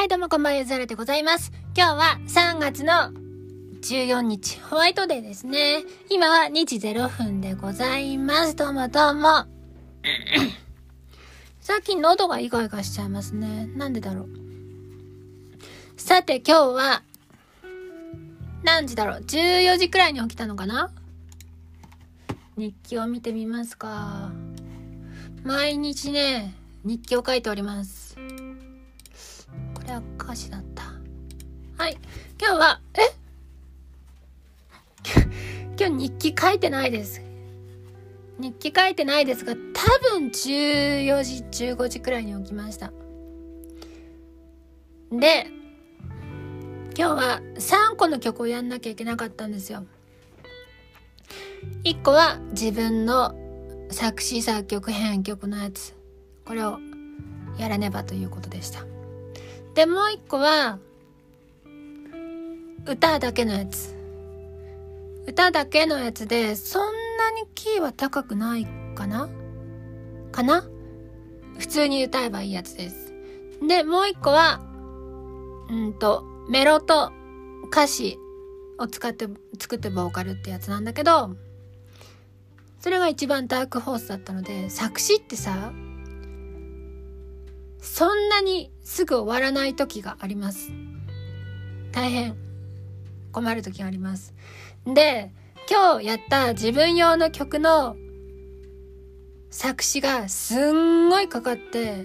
はい、どうもこんばんは、ゆずはるでございます。今日は3月の14日、ホワイトデーですね。今は2時0分でございます。どうもどうも。最近喉がイガイガしちゃいますね。なんでだろう。さて今日は、何時だろう ?14 時くらいに起きたのかな日記を見てみますか。毎日ね、日記を書いております。これは歌詞だった。はい。今日は、え？今日日記書いてないです。日記書いてないですが、多分14時、15時くらいに起きました。で、今日は3個の曲をやんなきゃいけなかったんですよ。1個は自分の作詞作曲編曲のやつ。これをやらねばということでした。で、もう一個は、歌だけのやつ。歌だけのやつで、そんなにキーは高くないかな？かな？普通に歌えばいいやつです。で、もう一個は、うんと、メロと歌詞を使って作ってボーカルってやつなんだけど、それが一番ダークホースだったので、作詞ってさ、そんなにすぐ終わらない時があります。大変困る時があります。で、今日やった自分用の曲の作詞がすんごいかかって、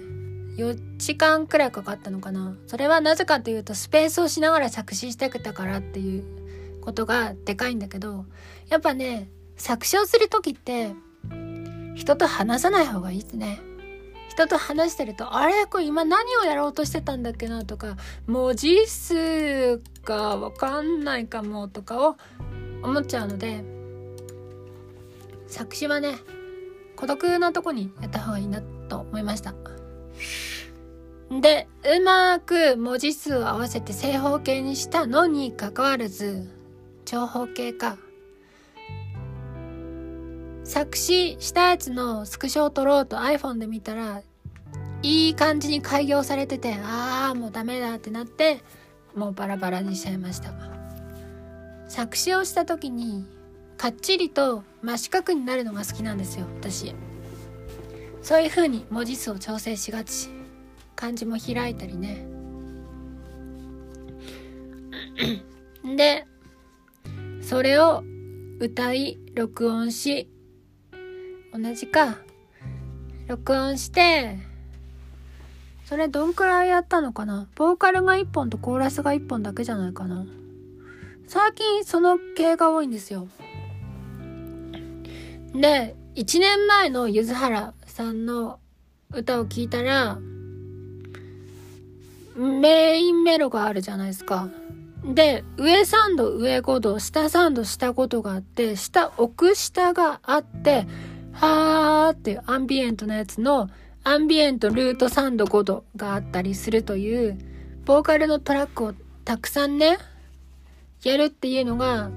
4時間くらいかかったのかな。それはなぜかというとスペースをしながら作詞してたからっていうことがでかいんだけど、やっぱね、作詞をする時って人と話さない方がいいですね。人と話してると、あれこれ今何をやろうとしてたんだっけなとか、文字数がわかんないかもとかを思っちゃうので、作詞はね、孤独なとこにやった方がいいなと思いました。で、うまく文字数を合わせて正方形にしたのに関わらず、長方形か。作詞したやつのスクショを撮ろうと iPhone で見たら、いい感じに開業されてて、ああ、もうダメだってなって、もうバラバラにしちゃいました。作詞をした時に、かっちりと真四角になるのが好きなんですよ、私。そういう風に文字数を調整しがち。漢字も開いたりね。で、それを歌い、録音し、同じか。録音して、それどんくらいやったのかなボーカルが1本とコーラスが1本だけじゃないかな最近その系が多いんですよ。で、1年前のゆずはらさんの歌を聴いたら、メインメロがあるじゃないですか。で、上3度、上5度、下3度、下5度があって、下、奥下があって、はーっていうアンビエントのやつのアンビエントルート3度5度があったりするというボーカルのトラックをたくさんねやるっていうのが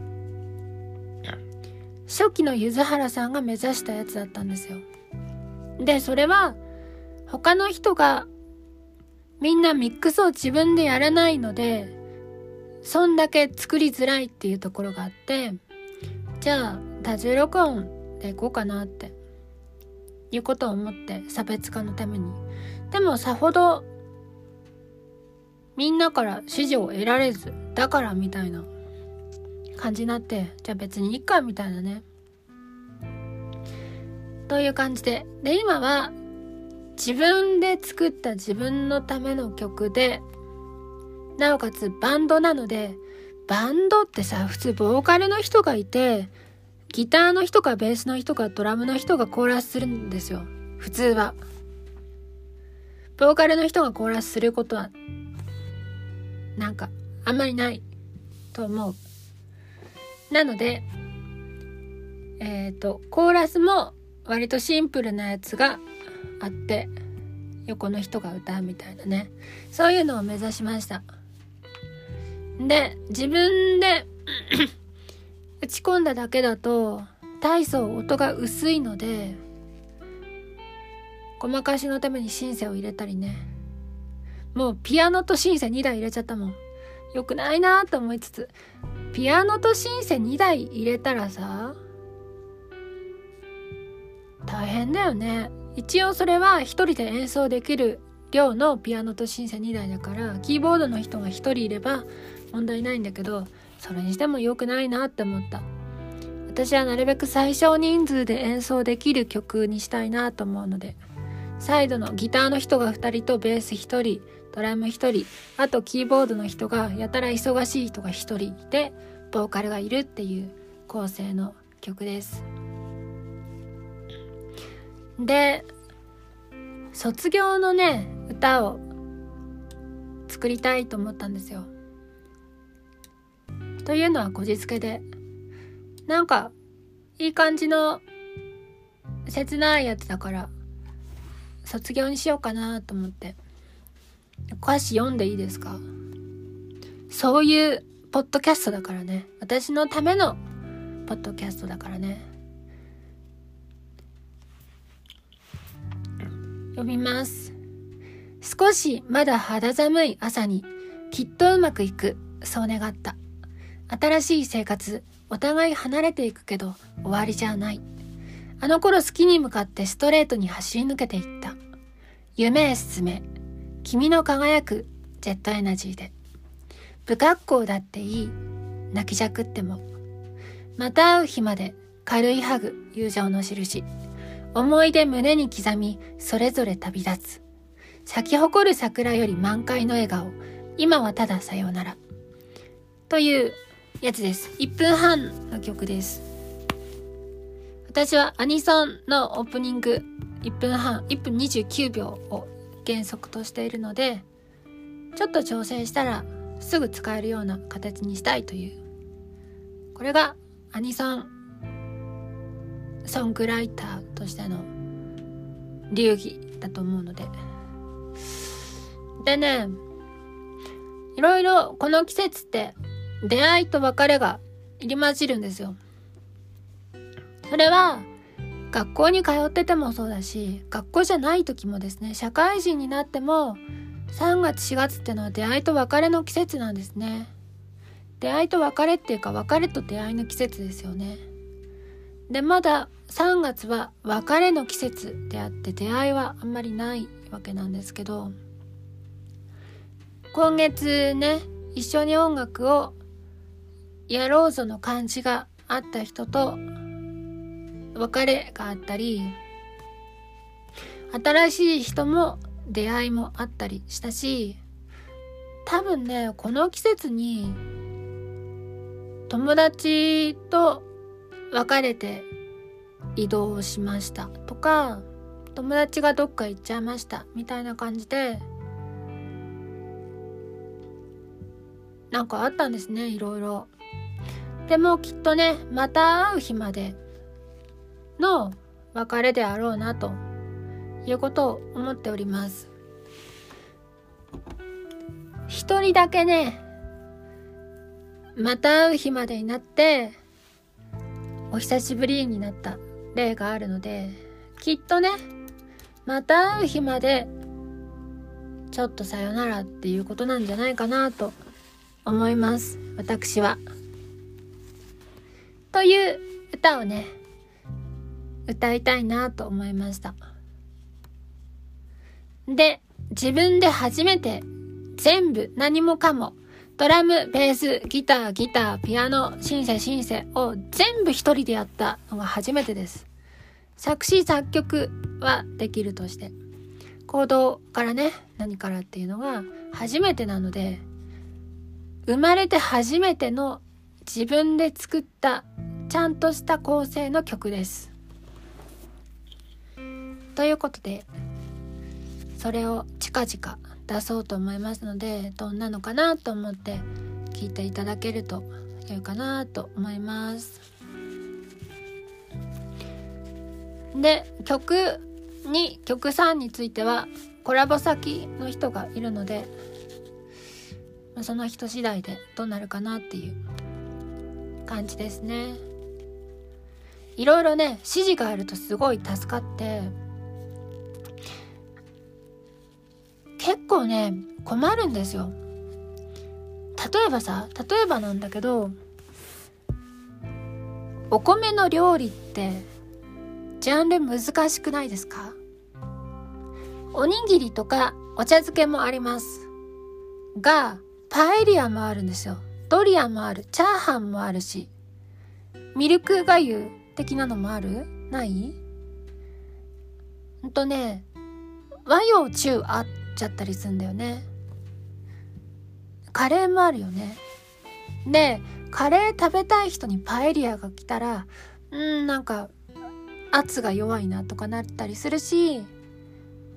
初期の柚原さんが目指したやつだったんですよ。でそれは他の人がみんなミックスを自分でやらないのでそんだけ作りづらいっていうところがあってじゃあ多重録音でいこうかなっていうことを思って差別化のために。でもさほどみんなから支持を得られずだからみたいな感じになってじゃあ別にいいかみたいなね。という感じで。で今は自分で作った自分のための曲でなおかつバンドなのでバンドってさ普通ボーカルの人がいてギターの人かベースの人かドラムの人がコーラスするんですよ。普通は。ボーカルの人がコーラスすることは、なんか、あんまりないと思う。なので、えっ、ー、と、コーラスも割とシンプルなやつがあって、横の人が歌うみたいなね。そういうのを目指しました。で、自分で打ち込んだだけだと大層音が薄いのでごまかしのためにシンセを入れたりねもうピアノとシンセ2台入れちゃったもん。よくないなと思いつつ。ピアノとシンセ2台入れたらさ、大変だよね。一応それは一人で演奏できる量のピアノとシンセ2台だからキーボードの人が1人いれば問題ないんだけどそれにしても良くないなって思った。私はなるべく最小人数で演奏できる曲にしたいなと思うのでサイドのギターの人が2人とベース1人ドラム1人あとキーボードの人がやたら忙しい人が1人でボーカルがいるっていう構成の曲です。で卒業のね歌を作りたいと思ったんですよ。というのはこじつけで。なんかいい感じの切ないやつだから卒業にしようかなと思って。歌詞読んでいいですか？そういうポッドキャストだからね。私のためのポッドキャストだからね。読みます。少しまだ肌寒い朝にきっとうまくいく。そう願った。新しい生活、お互い離れていくけど終わりじゃない。あの頃好きに向かってストレートに走り抜けていった。夢へ進め、君の輝くジェットエナジーで。不格好だっていい、泣きじゃくっても。また会う日まで軽いハグ、友情の印。思い出胸に刻み、それぞれ旅立つ。咲き誇る桜より満開の笑顔。今はたださようなら。というやつです。1分半の曲です。私はアニソンのオープニング1分半、1分29秒を原則としているので、ちょっと調整したらすぐ使えるような形にしたいという。これがアニソンソングライターとしての流儀だと思うので。でね、いろいろこの季節って出会いと別れが入り混じるんですよ。それは学校に通っててもそうだし学校じゃない時もですね社会人になっても3月4月ってのは出会いと別れの季節なんですね。出会いと別れっていうか別れと出会いの季節ですよね。でまだ3月は別れの季節であって出会いはあんまりないわけなんですけど今月ね一緒に音楽をやろうぞの感じがあった人と別れがあったり新しい人も出会いもあったりしたし多分ねこの季節に友達と別れて移動しましたとか友達がどっか行っちゃいましたみたいな感じでなんかあったんですねいろいろ。でもきっとねまた会う日までの別れであろうなということを思っております一人だけねまた会う日までになってお久しぶりになった例があるのできっとねまた会う日までちょっとさよならっていうことなんじゃないかなと思います私は。という歌をね歌いたいなと思いましたで自分で初めて全部何もかもドラム、ベース、ギター、ギター、ピアノ、シンセ、シンセを全部一人でやったのが初めてです。作詞、作曲はできるとして。行動からね、何からっていうのが初めてなので、生まれて初めての自分で作ったちゃんとした構成の曲です。ということでそれを近々出そうと思いますのでどんなのかなと思って聞いていただけると良いかなと思います。で曲2曲3についてはコラボ先の人がいるのでその人次第でどうなるかなっていう感じですねいろいろね指示があるとすごい助かって。結構ね困るんですよ。例えばさ例えばなんだけどお米の料理ってジャンル難しくないですか？おにぎりとかお茶漬けもあります。がパエリアもあるんですよ。ドリアもある。チャーハンもあるし。ミルクがゆ的なのもある？ない？ほんとね和洋中あっちゃったりするんだよね。カレーもあるよね。でカレー食べたい人にパエリアが来たらうんなんか圧が弱いなとかなったりするし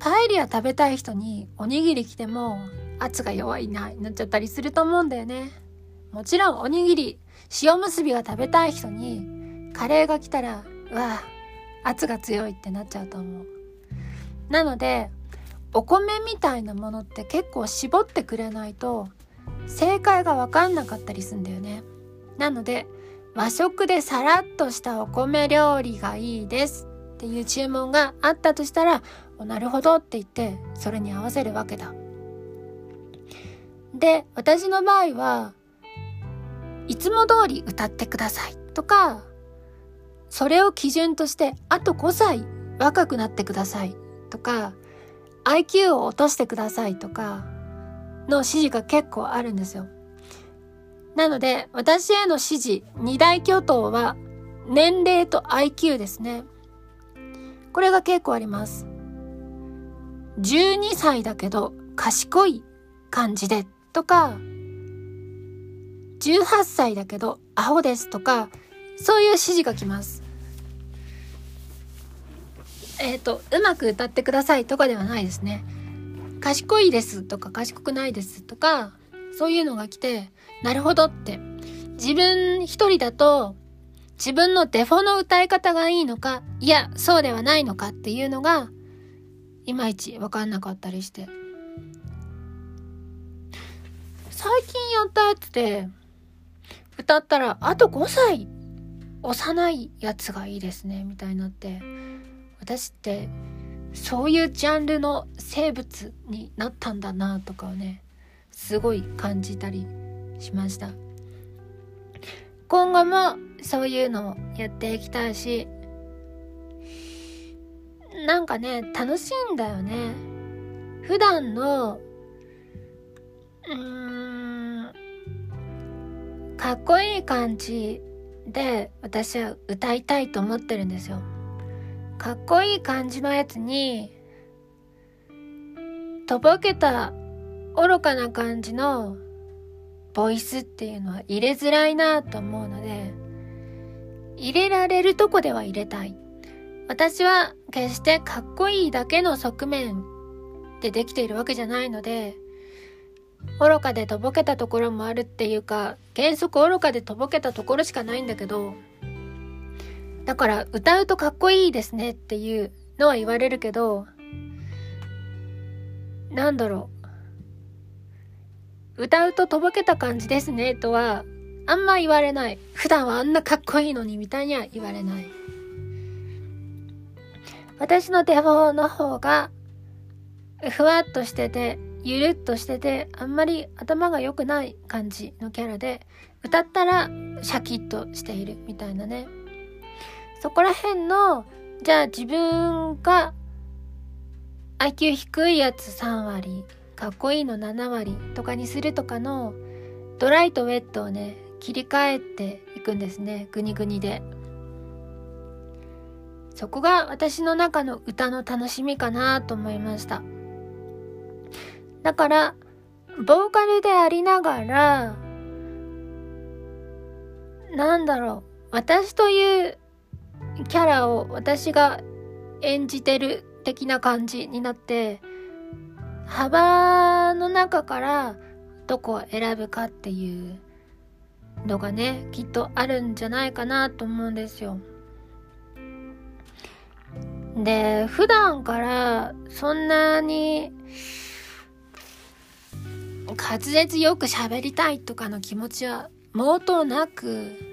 パエリア食べたい人におにぎり来ても圧が弱いなになっちゃったりすると思うんだよね。もちろんおにぎり塩むすびが食べたい人にカレーが来たらうわ圧が強いってなっちゃうと思う。なのでお米みたいなものって結構絞ってくれないと正解が分かんなかったりするんだよね。なので和食でさらっとしたお米料理がいいですっていう注文があったとしたらなるほどって言ってそれに合わせるわけだ。で私の場合はいつも通り歌ってくださいとかそれを基準としてあと5歳若くなってくださいとか IQ を落としてくださいとかの指示が結構あるんですよ。なので私への指示二大巨頭は年齢と IQ ですね。これが結構あります。12歳だけど賢い感じでとか18歳だけどアホですとかそういう指示が来ます。えっ、ー、と、うまく歌ってくださいとかではないですね。賢いですとか賢くないですとか、そういうのが来て、なるほどって。自分一人だと、自分のデフォの歌い方がいいのか、いや、そうではないのかっていうのが、いまいちわかんなかったりして。最近やったやつで、歌ったら、あと5歳、幼いやつがいいですね、みたいになって。私ってそういうジャンルの生物になったんだなとかをねすごい感じたりしました。今後もそういうのをやっていきたいしなんかね楽しいんだよね。普段のうーんかっこいい感じで私は歌いたいと思ってるんですよ。かっこいい感じのやつにとぼけた愚かな感じのボイスっていうのは入れづらいなと思うので入れられるとこでは入れたい。私は決してかっこいいだけの側面でできているわけじゃないので愚かでとぼけたところもあるっていうか原則愚かでとぼけたところしかないんだけどだから歌うとかっこいいですねっていうのは言われるけど、なんだろう。歌うととぼけた感じですねとはあんま言われない。普段はあんなかっこいいのにみたいには言われない。私のデフォの方がふわっとしてて、ゆるっとしてて、あんまり頭が良くない感じのキャラで、歌ったらシャキッとしているみたいなね。そこら辺の、じゃあ自分が IQ 低いやつ3割、かっこいいの7割とかにするとかのドライとウェットをね、切り替えていくんですね。グニグニで。そこが私の中の歌の楽しみかなと思いました。だから、ボーカルでありながら、なんだろう、私というキャラを私が演じてる的な感じになって幅の中からどこを選ぶかっていうのがねきっとあるんじゃないかなと思うんですよ。で普段からそんなに滑舌よく喋りたいとかの気持ちは毛頭なく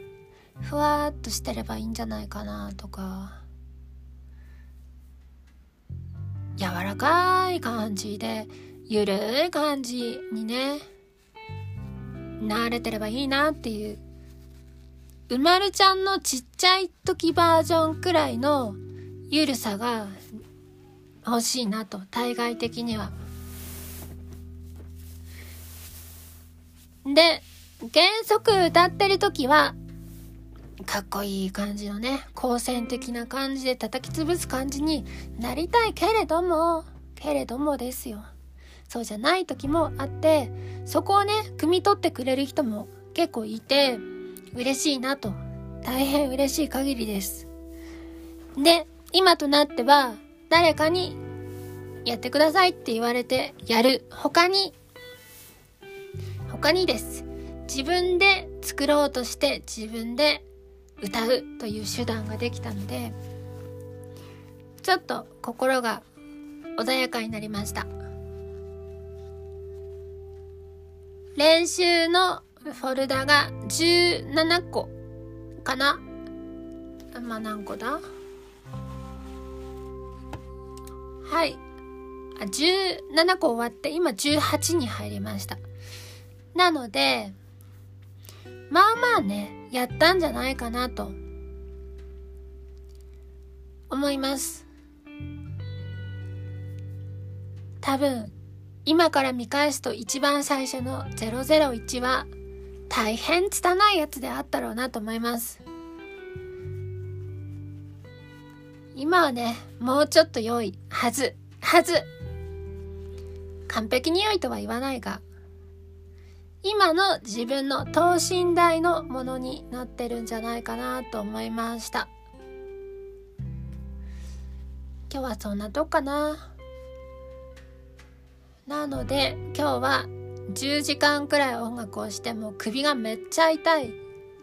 ふわっとしてればいいんじゃないかなとか柔らかい感じでゆるい感じにね、慣れてればいいなっていう。うまるちゃんのちっちゃい時バージョンくらいのゆるさが欲しいなと、対外的には。で、原則歌ってる時は、かっこいい感じのね、好戦的な感じで叩き潰す感じになりたいけれども、けれどもですよ。そうじゃない時もあって、そこをね、汲み取ってくれる人も結構いて、嬉しいなと、大変嬉しい限りです。で、今となっては、誰かにやってくださいって言われてやる。他に、他にです。自分で作ろうとして自分で歌うという手段ができたので、ちょっと心が穏やかになりました。練習のフォルダが17個かな？まあ何個だ？はい。あ、17個終わって今18に入りました。なので、まあまあね、やったんじゃないかなと思います。多分、今から見返すと一番最初の001は大変拙いやつであったろうなと思います。今はね、もうちょっと良いはず、はず。完璧に良いとは言わないが、今の自分の等身大のものになってるんじゃないかなと思いました。今日はそんなとこかな。なので今日は10時間くらい音楽をしても首がめっちゃ痛い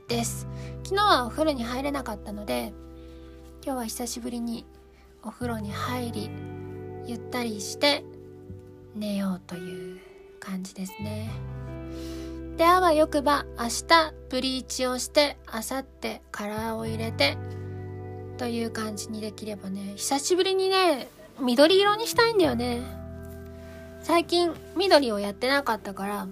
です。昨日はお風呂に入れなかったので今日は久しぶりにお風呂に入りゆったりして寝ようという感じですね。であわよくば明日ブリーチをして明後日カラーを入れてという感じにできればね久しぶりにね緑色にしたいんだよね最近緑をやってなかったから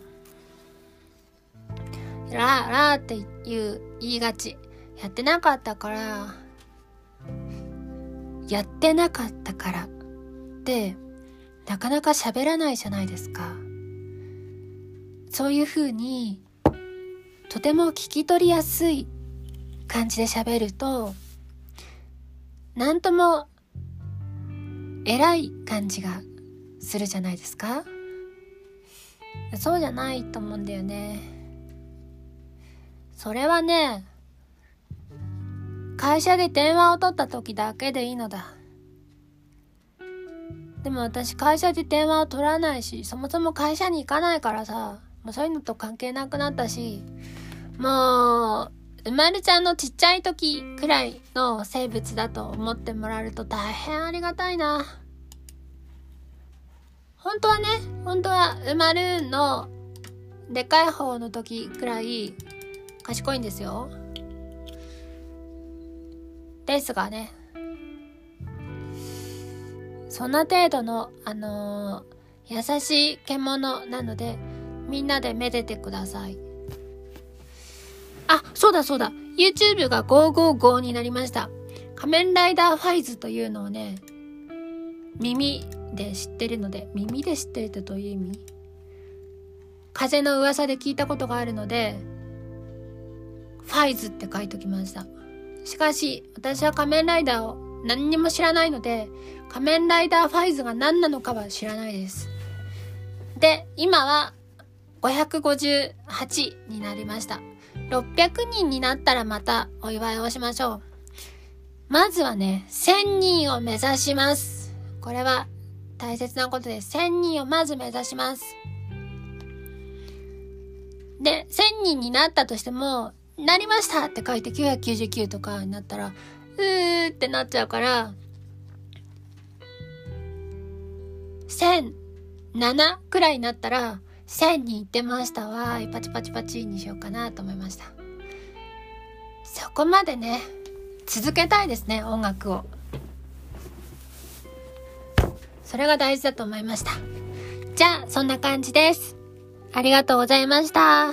ラーラーっていう言いがちやってなかったからやってなかったからってなかなか喋らないじゃないですか。そういうふうにとても聞き取りやすい感じで喋るとなんとも偉い感じがするじゃないですか。そうじゃないと思うんだよね。それはね会社で電話を取った時だけでいいのだ。でも私会社で電話を取らないしそもそも会社に行かないからさ。もうそういうのと関係なくなったし、もう、うまるちゃんのちっちゃい時くらいの生物だと思ってもらえると大変ありがたいな。本当はね、本当はうまるのでかい方の時くらい賢いんですよ。ですがね、そんな程度の、あのー、優しい獣なので、みんなでめでてください。あ、そうだそうだ。YouTube が555になりました。仮面ライダーファイズというのをね、耳で知ってるので、耳で知ってるってどういう意味？風の噂で聞いたことがあるので、ファイズって書いときました。しかし、私は仮面ライダーを何にも知らないので、仮面ライダーファイズが何なのかは知らないです。で、今は558になりました。600人になったらまたお祝いをしましょう。まずはね、1000人を目指します。これは大切なことです。1000人をまず目指します。で、1000人になったとしても、なりましたって書いて999とかになったら、うーってなっちゃうから、1007くらいになったら、1000に行ってましたわパチパチパチにしようかなと思いましたそこまでね続けたいですね音楽をそれが大事だと思いましたじゃあ、そんな感じです。ありがとうございました。